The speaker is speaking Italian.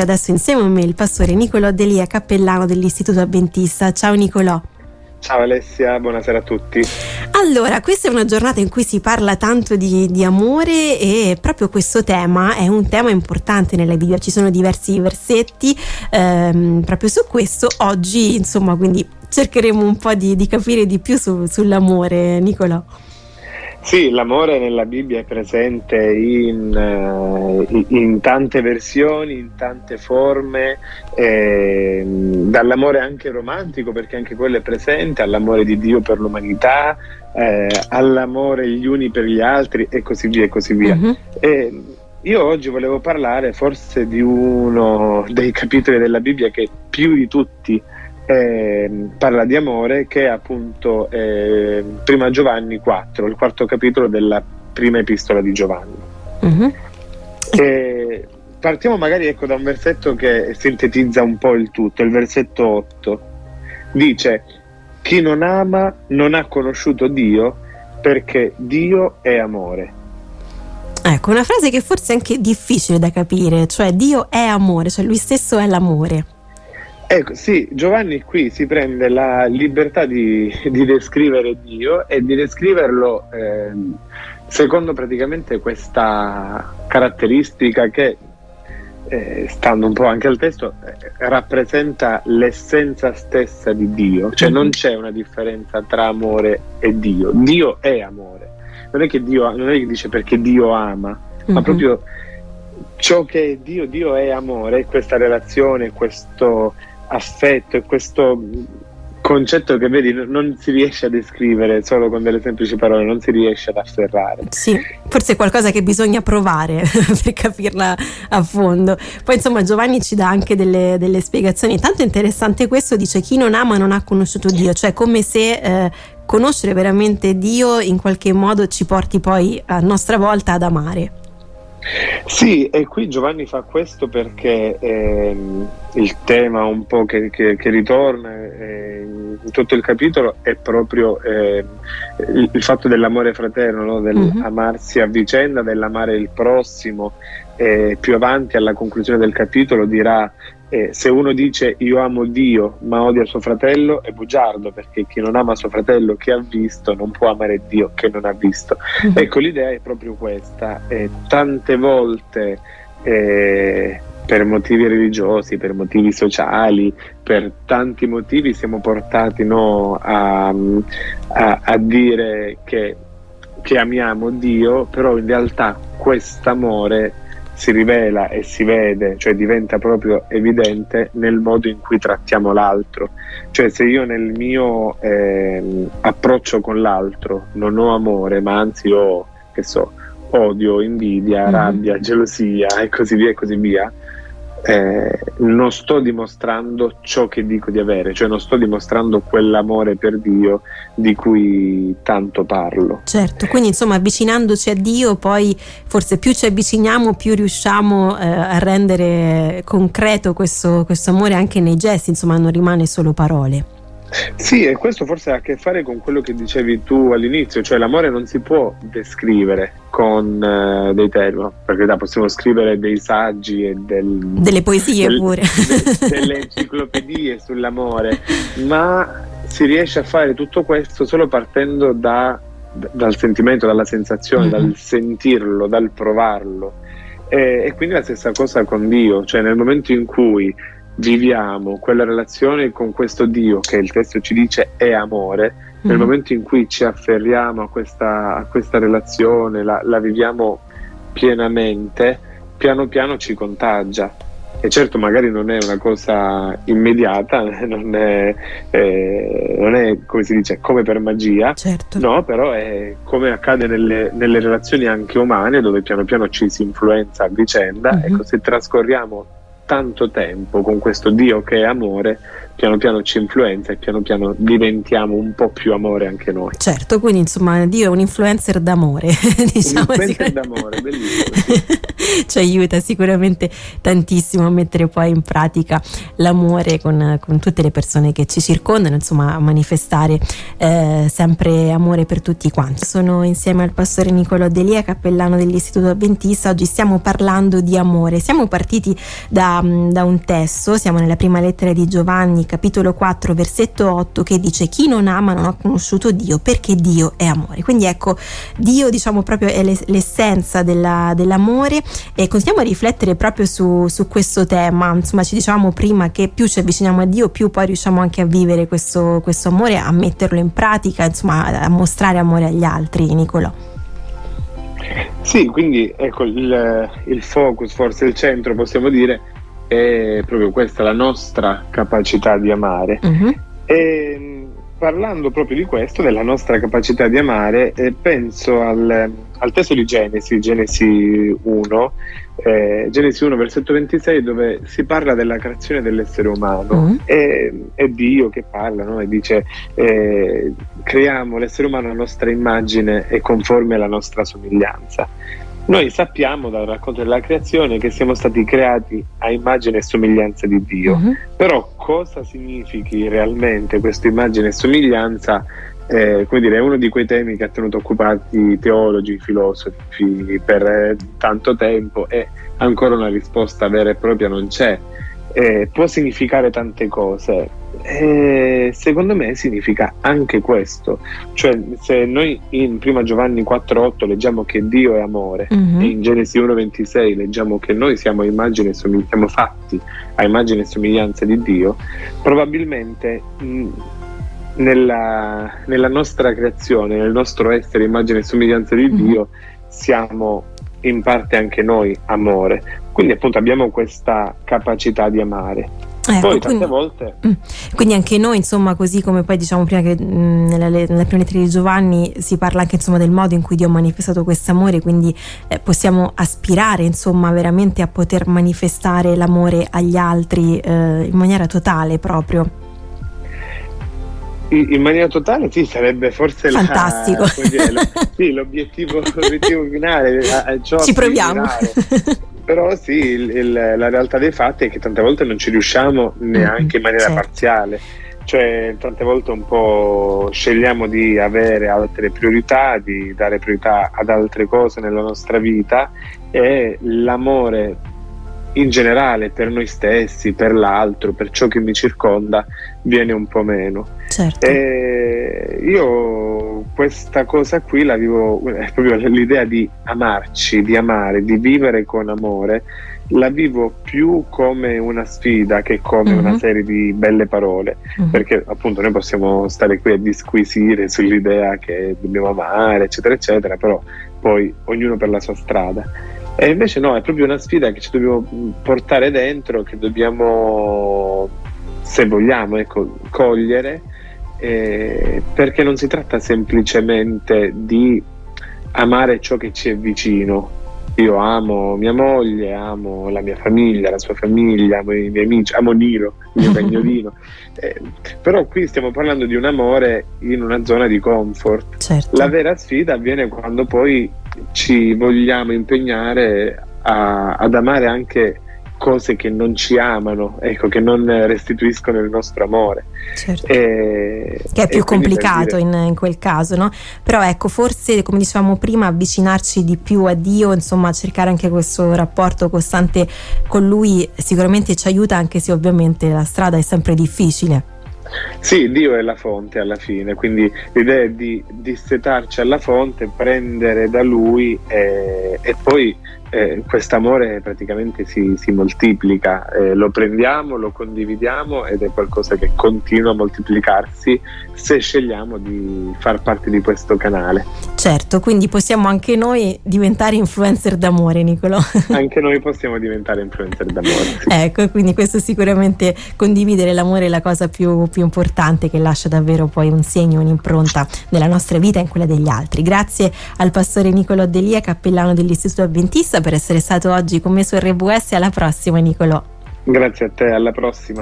adesso insieme a me il pastore Nicolò Delia, cappellano dell'Istituto Adventista. Ciao Nicolò. Ciao Alessia, buonasera a tutti. Allora, questa è una giornata in cui si parla tanto di, di, amore e proprio questo tema è un tema importante nella Bibbia, ci sono diversi versetti ehm, proprio su questo. Oggi, insomma, quindi cercheremo un po' di, di capire di più su, sull'amore, Nicolò. Sì, l'amore nella Bibbia è presente in, uh, in tante versioni, in tante forme, eh, dall'amore anche romantico, perché anche quello è presente, all'amore di Dio per l'umanità, eh, all'amore gli uni per gli altri e così via e così via. Uh-huh. E io oggi volevo parlare forse di uno dei capitoli della Bibbia che più di tutti eh, parla di amore che è appunto eh, prima Giovanni 4, il quarto capitolo della prima epistola di Giovanni. Uh-huh. E partiamo magari ecco, da un versetto che sintetizza un po' il tutto, il versetto 8. Dice, chi non ama non ha conosciuto Dio perché Dio è amore. Ecco, una frase che forse è anche difficile da capire, cioè Dio è amore, cioè lui stesso è l'amore. Ecco, sì, Giovanni qui si prende la libertà di, di descrivere Dio e di descriverlo eh, secondo praticamente questa caratteristica che, eh, stando un po' anche al testo, eh, rappresenta l'essenza stessa di Dio, cioè non c'è una differenza tra amore e Dio, Dio è amore, non è che Dio, non è che dice perché Dio ama, mm-hmm. ma proprio ciò che è Dio, Dio è amore, questa relazione, questo affetto e questo concetto che vedi non si riesce a descrivere solo con delle semplici parole, non si riesce ad afferrare. Sì, forse è qualcosa che bisogna provare per capirla a fondo. Poi insomma Giovanni ci dà anche delle, delle, spiegazioni. Tanto interessante questo, dice chi non ama non ha conosciuto Dio, cioè come se eh, conoscere veramente Dio in qualche modo ci porti poi a nostra volta ad amare. Sì, e qui Giovanni fa questo perché ehm, il tema un po' che, che, che ritorna eh, in tutto il capitolo è proprio eh, il, il, fatto dell'amore fraterno, no? dell'amarsi a vicenda, dell'amare il prossimo. Eh, più avanti alla conclusione del capitolo dirà eh, se uno dice io amo Dio ma odia suo fratello è bugiardo perché chi non ama suo fratello che ha visto non può amare Dio che non ha visto. Mm-hmm. Ecco l'idea è proprio questa. Eh, tante volte eh, per motivi religiosi, per motivi sociali, per tanti motivi siamo portati no, a, a, a dire che, che amiamo Dio, però in realtà quest'amore si rivela e si vede, cioè diventa proprio evidente nel modo in cui trattiamo l'altro. Cioè se io nel mio eh, approccio con l'altro non ho amore, ma anzi ho, che so, odio, invidia, mm. rabbia, gelosia e così via e così via, eh, non sto dimostrando ciò che dico di avere, cioè non sto dimostrando quell'amore per Dio di cui tanto parlo. Certo, quindi insomma avvicinandoci a Dio poi forse più ci avviciniamo più riusciamo eh, a rendere concreto questo, questo amore anche nei gesti, insomma non rimane solo parole. Sì, e questo forse ha a che fare con quello che dicevi tu all'inizio, cioè l'amore non si può descrivere con uh, dei termini, perché da possiamo scrivere dei saggi e del, delle poesie del, pure, de, delle enciclopedie sull'amore, ma si riesce a fare tutto questo solo partendo da, dal sentimento, dalla sensazione, mm-hmm. dal sentirlo, dal provarlo. E, e quindi la stessa cosa con Dio, cioè nel momento in cui viviamo quella relazione con questo Dio che il testo ci dice è amore, mm nel momento in cui ci afferriamo a questa, a questa relazione, la, la, viviamo pienamente, piano piano ci contagia. E certo magari non è una cosa immediata, non è, eh, non è come si dice, come per magia, certo. no, però è come accade nelle, nelle, relazioni anche umane dove piano piano ci si influenza a vicenda. Mm-hmm. Ecco, se trascorriamo tanto tempo con questo Dio che è amore, piano piano ci influenza e piano piano diventiamo un po' più amore anche noi. Certo, quindi insomma Dio è un influencer d'amore, diciamo. Un influencer d'amore, bellissimo. ci aiuta sicuramente tantissimo a mettere poi in pratica l'amore con, con tutte le persone che ci circondano, insomma a manifestare eh, sempre amore per tutti quanti. Sono insieme al pastore Niccolò Delia, cappellano dell'Istituto Adventista, oggi stiamo parlando di amore. Siamo partiti da, da un testo, siamo nella prima lettera di Giovanni capitolo 4 versetto 8 che dice chi non ama non ha conosciuto Dio perché Dio è amore. Quindi ecco, Dio diciamo proprio è l'essenza della, dell'amore e continuiamo a riflettere proprio su, su, questo tema. Insomma ci dicevamo prima che più ci avviciniamo a Dio più poi riusciamo anche a vivere questo, questo amore, a metterlo in pratica, insomma a mostrare amore agli altri, Nicolò. Sì, quindi ecco il, il focus, forse il centro possiamo dire è proprio questa la nostra capacità di amare. Uh-huh. E parlando proprio di questo, della nostra capacità di amare, eh, penso al, al, testo di Genesi, Genesi 1, eh, Genesi 1, versetto 26, dove si parla della creazione dell'essere umano. Uh-huh. E, è Dio che parla no? e dice: eh, Creiamo l'essere umano a nostra immagine e conforme alla nostra somiglianza. Noi sappiamo dal racconto della creazione che siamo stati creati a immagine e somiglianza di Dio, uh-huh. però cosa significhi realmente questa immagine e somiglianza? Eh, come dire, è uno di quei temi che ha tenuto occupati teologi, filosofi per eh, tanto tempo e ancora una risposta vera e propria non c'è. Eh, può significare tante cose, eh, secondo me significa anche questo, cioè se noi in 1 Giovanni 4.8 leggiamo che Dio è amore mm-hmm. e in Genesi 1.26 leggiamo che noi siamo, immagine, siamo fatti a immagine e somiglianza di Dio, probabilmente mh, nella, nella, nostra creazione, nel nostro essere immagine e somiglianza di mm-hmm. Dio, siamo in parte anche noi amore. Quindi appunto abbiamo questa capacità di amare. Ecco, poi tante quindi, volte. Mm. Quindi anche noi, insomma, così come poi diciamo prima che mh, mm, nella, nella prima lettera di Giovanni si parla anche insomma del modo in cui Dio ha manifestato questo amore, quindi eh, possiamo aspirare insomma veramente a poter manifestare l'amore agli altri eh, in maniera totale proprio. In maniera totale sì, sarebbe forse Fantastico. La, dire, lo, sì, l'obiettivo, l'obiettivo finale. Ci proviamo. Però sì, il, il, la realtà dei fatti è che tante volte non ci riusciamo neanche in maniera certo. parziale. Cioè, tante volte un po' scegliamo di avere altre priorità, di dare priorità ad altre cose nella nostra vita e l'amore in generale per noi stessi, per l'altro, per ciò che mi circonda, viene un po' meno. Certo. E io questa cosa qui la vivo, è proprio l'idea di amarci, di amare, di vivere con amore, la vivo più come una sfida che come uh-huh. una mhm. serie di belle parole, uh-huh. perché appunto noi possiamo stare qui a disquisire sull'idea che dobbiamo amare, eccetera, eccetera, però poi ognuno per la sua strada. E invece no, è proprio una sfida che ci dobbiamo portare dentro, che dobbiamo, se vogliamo, ecco, cogliere, eh, perché non si tratta semplicemente di amare ciò che ci è vicino. Io amo mia moglie, amo la mia famiglia, la sua famiglia, amo i miei amici, amo Niro, il mio cagnolino. Eh, però qui stiamo parlando di un amore in una zona di comfort. Certo. La vera sfida avviene quando poi ci vogliamo impegnare a, ad amare anche cose che non ci amano, ecco, che non restituiscono il nostro amore. Certo. E, che è più complicato dire... in, in, quel caso, no? Però ecco, forse come dicevamo prima, avvicinarci di più a Dio, insomma, cercare anche questo rapporto costante con Lui sicuramente ci aiuta, anche se ovviamente la strada è sempre difficile. Sì, Dio è la fonte alla fine, quindi l'idea è di dissetarci alla fonte, prendere da Lui e, e poi eh, quest'amore praticamente si, si moltiplica, eh, lo prendiamo, lo condividiamo ed è qualcosa che continua a moltiplicarsi se scegliamo di far parte di questo canale. Certo, quindi possiamo anche noi diventare influencer d'amore, Nicolo. anche noi possiamo diventare influencer d'amore. Sì. Ecco, quindi questo sicuramente condividere l'amore è la cosa più, più importante che lascia davvero poi un segno, un'impronta nella nostra vita e in quella degli altri. Grazie al pastore Nicolo Delia, cappellano dell'Istituto Adventista per essere stato oggi con me su RWS. Alla prossima, Nicolò. Grazie a te, alla prossima.